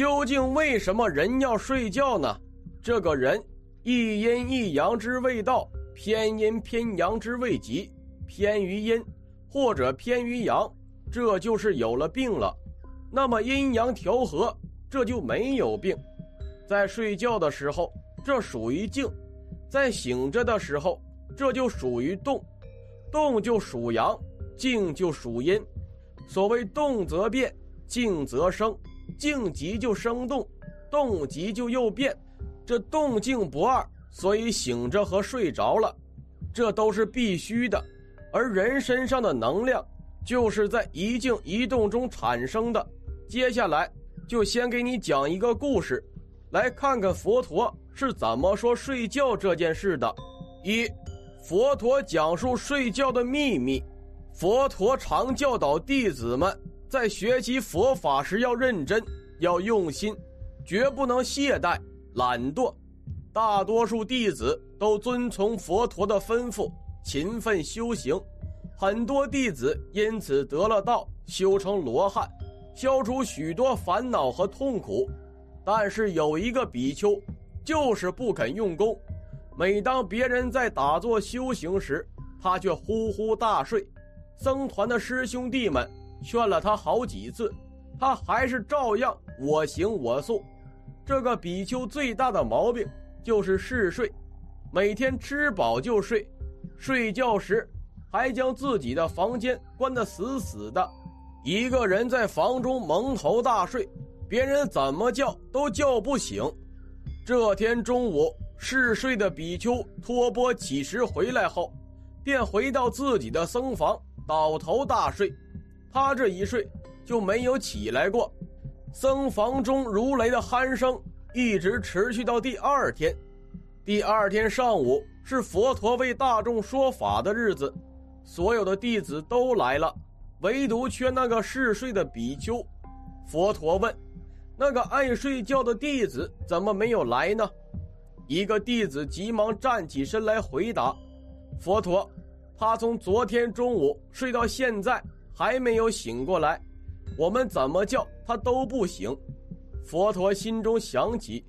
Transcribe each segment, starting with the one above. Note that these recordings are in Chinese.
究竟为什么人要睡觉呢？这个人一阴一阳之谓道，偏阴偏阳之谓极，偏于阴或者偏于阳，这就是有了病了。那么阴阳调和，这就没有病。在睡觉的时候，这属于静；在醒着的时候，这就属于动。动就属阳，静就属阴。所谓动则变，静则生。静极就生动，动极就又变，这动静不二，所以醒着和睡着了，这都是必须的。而人身上的能量，就是在一静一动中产生的。接下来就先给你讲一个故事，来看看佛陀是怎么说睡觉这件事的。一，佛陀讲述睡觉的秘密。佛陀常教导弟子们。在学习佛法时要认真，要用心，绝不能懈怠懒惰。大多数弟子都遵从佛陀的吩咐，勤奋修行。很多弟子因此得了道，修成罗汉，消除许多烦恼和痛苦。但是有一个比丘，就是不肯用功。每当别人在打坐修行时，他却呼呼大睡。僧团的师兄弟们。劝了他好几次，他还是照样我行我素。这个比丘最大的毛病就是嗜睡，每天吃饱就睡，睡觉时还将自己的房间关得死死的，一个人在房中蒙头大睡，别人怎么叫都叫不醒。这天中午，嗜睡的比丘托钵乞食回来后，便回到自己的僧房，倒头大睡。他这一睡就没有起来过，僧房中如雷的鼾声一直持续到第二天。第二天上午是佛陀为大众说法的日子，所有的弟子都来了，唯独缺那个嗜睡的比丘。佛陀问：“那个爱睡觉的弟子怎么没有来呢？”一个弟子急忙站起身来回答：“佛陀，他从昨天中午睡到现在。”还没有醒过来，我们怎么叫他都不醒。佛陀心中想起，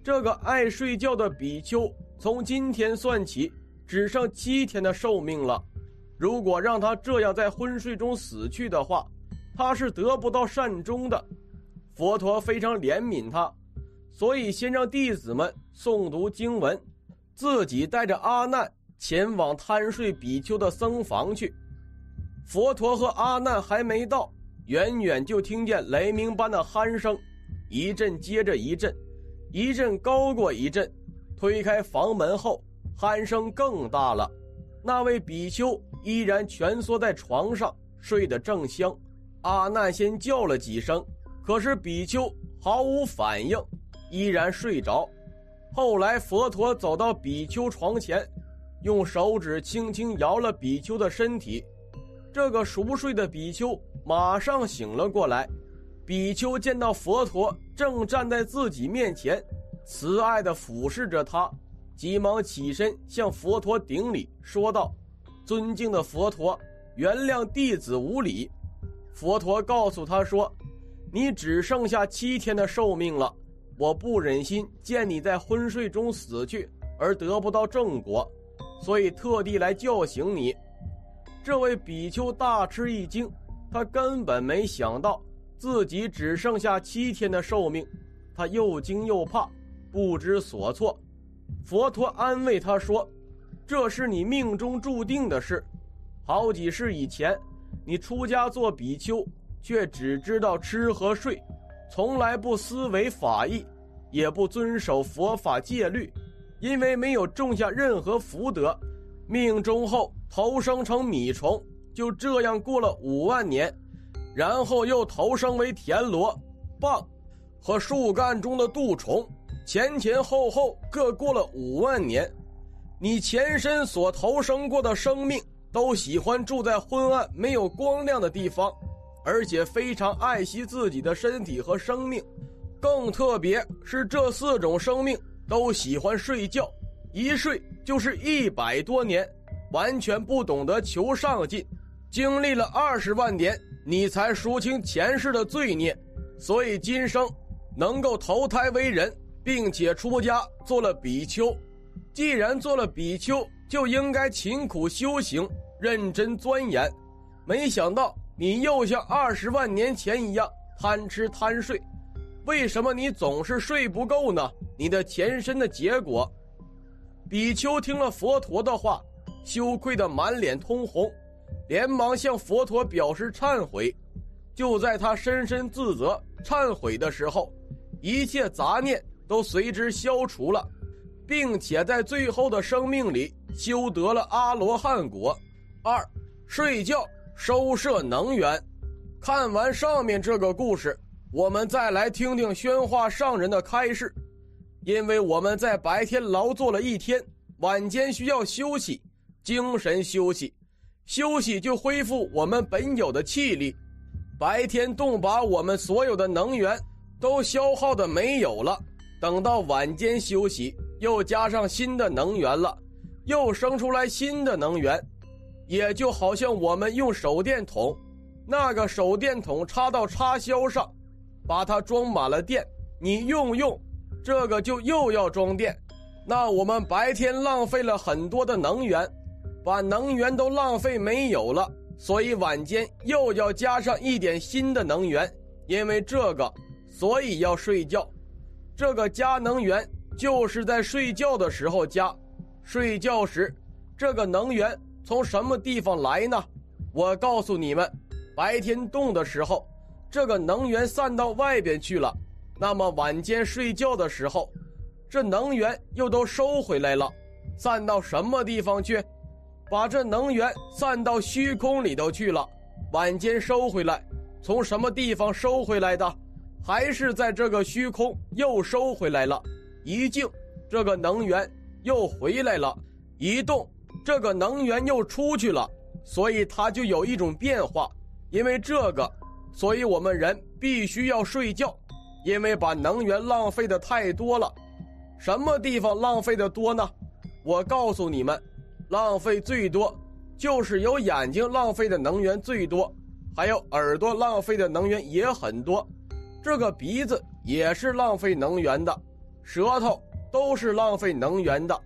这个爱睡觉的比丘，从今天算起，只剩七天的寿命了。如果让他这样在昏睡中死去的话，他是得不到善终的。佛陀非常怜悯他，所以先让弟子们诵读经文，自己带着阿难前往贪睡比丘的僧房去。佛陀和阿难还没到，远远就听见雷鸣般的鼾声，一阵接着一阵，一阵高过一阵。推开房门后，鼾声更大了。那位比丘依然蜷缩在床上，睡得正香。阿难先叫了几声，可是比丘毫无反应，依然睡着。后来佛陀走到比丘床前，用手指轻轻摇了比丘的身体。这个熟睡的比丘马上醒了过来。比丘见到佛陀正站在自己面前，慈爱地俯视着他，急忙起身向佛陀顶礼，说道：“尊敬的佛陀，原谅弟子无礼。”佛陀告诉他说：“你只剩下七天的寿命了，我不忍心见你在昏睡中死去而得不到正果，所以特地来叫醒你。”这位比丘大吃一惊，他根本没想到自己只剩下七天的寿命，他又惊又怕，不知所措。佛陀安慰他说：“这是你命中注定的事。好几世以前，你出家做比丘，却只知道吃和睡，从来不思维法义，也不遵守佛法戒律，因为没有种下任何福德。”命中后投生成米虫，就这样过了五万年，然后又投生为田螺、蚌和树干中的蠹虫，前前后后各过了五万年。你前身所投生过的生命都喜欢住在昏暗、没有光亮的地方，而且非常爱惜自己的身体和生命。更特别是这四种生命都喜欢睡觉。一睡就是一百多年，完全不懂得求上进，经历了二十万年，你才赎清前世的罪孽，所以今生能够投胎为人，并且出家做了比丘。既然做了比丘，就应该勤苦修行，认真钻研。没想到你又像二十万年前一样贪吃贪睡，为什么你总是睡不够呢？你的前身的结果。比丘听了佛陀的话，羞愧的满脸通红，连忙向佛陀表示忏悔。就在他深深自责、忏悔的时候，一切杂念都随之消除了，并且在最后的生命里修得了阿罗汉果。二，睡觉收摄能源。看完上面这个故事，我们再来听听宣化上人的开示。因为我们在白天劳作了一天，晚间需要休息，精神休息，休息就恢复我们本有的气力。白天动把我们所有的能源都消耗的没有了，等到晚间休息，又加上新的能源了，又生出来新的能源，也就好像我们用手电筒，那个手电筒插到插销上，把它装满了电，你用用，这个就又要装电，那我们白天浪费了很多的能源，把能源都浪费没有了。所以晚间又要加上一点新的能源，因为这个，所以要睡觉。这个加能源就是在睡觉的时候加。睡觉时，这个能源从什么地方来呢？我告诉你们，白天动的时候，这个能源散到外边去了。那么晚间睡觉的时候，这能源又都收回来了，散到什么地方去？把这能源散到虚空里头去了，晚间收回来，从什么地方收回来的？还是在这个虚空又收回来了？一静，这个能源又回来了；一动，这个能源又出去了。所以它就有一种变化。因为这个，所以我们人必须要睡觉，因为把能源浪费的太多了。什么地方浪费的多呢？我告诉你们。浪费最多，就是有眼睛浪费的能源最多，还有耳朵浪费的能源也很多，这个鼻子也是浪费能源的，舌头都是浪费能源的，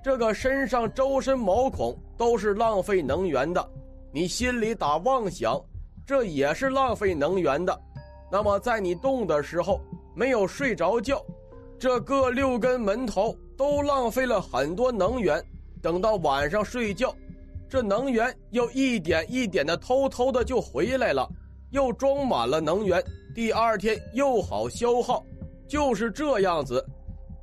这个身上周身毛孔都是浪费能源的，你心里打妄想，这也是浪费能源的。那么在你动的时候没有睡着觉，这各六根门头都浪费了很多能源。等到晚上睡觉，这能源又一点一点的偷偷的就回来了，又装满了能源，第二天又好消耗，就是这样子。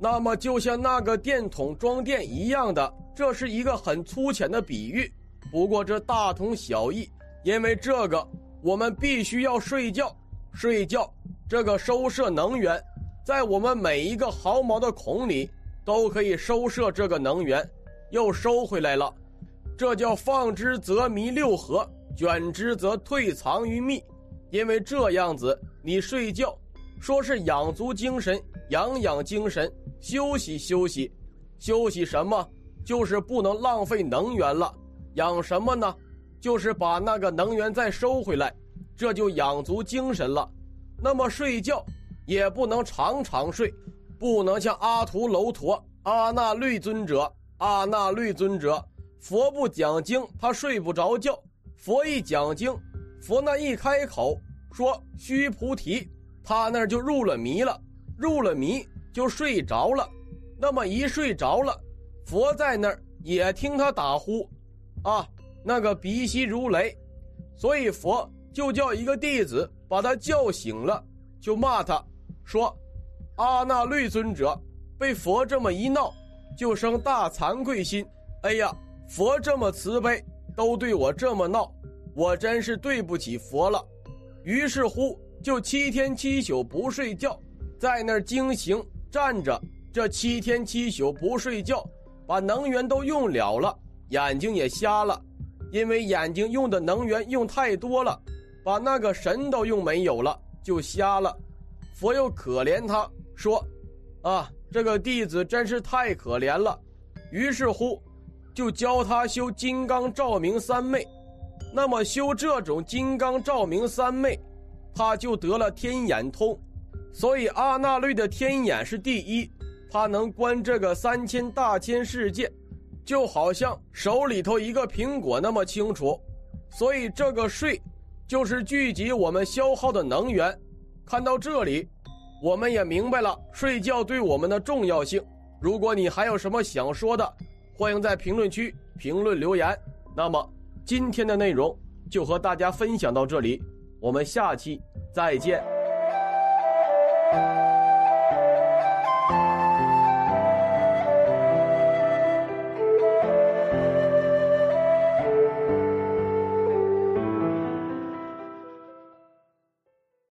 那么就像那个电筒装电一样的，这是一个很粗浅的比喻，不过这大同小异。因为这个，我们必须要睡觉，睡觉这个收摄能源，在我们每一个毫毛的孔里都可以收摄这个能源。又收回来了，这叫放之则迷六合，卷之则退藏于密。因为这样子，你睡觉，说是养足精神，养养精神，休息休息，休息什么？就是不能浪费能源了。养什么呢？就是把那个能源再收回来，这就养足精神了。那么睡觉也不能常常睡，不能像阿图楼陀、阿那律尊者。阿那律尊者，佛不讲经，他睡不着觉；佛一讲经，佛那一开口说须菩提，他那就入了迷了，入了迷就睡着了。那么一睡着了，佛在那儿也听他打呼，啊，那个鼻息如雷，所以佛就叫一个弟子把他叫醒了，就骂他，说，阿那律尊者被佛这么一闹。就生大惭愧心，哎呀，佛这么慈悲，都对我这么闹，我真是对不起佛了。于是乎，就七天七宿不睡觉，在那儿惊醒站着，这七天七宿不睡觉，把能源都用了了，眼睛也瞎了，因为眼睛用的能源用太多了，把那个神都用没有了，就瞎了。佛又可怜他，说，啊。这个弟子真是太可怜了，于是乎，就教他修金刚照明三昧。那么修这种金刚照明三昧，他就得了天眼通。所以阿那律的天眼是第一，他能观这个三千大千世界，就好像手里头一个苹果那么清楚。所以这个睡，就是聚集我们消耗的能源。看到这里，我们也明白了睡觉对我们的重要性。如果你还有什么想说的，欢迎在评论区评论留言。那么今天的内容就和大家分享到这里，我们下期再见。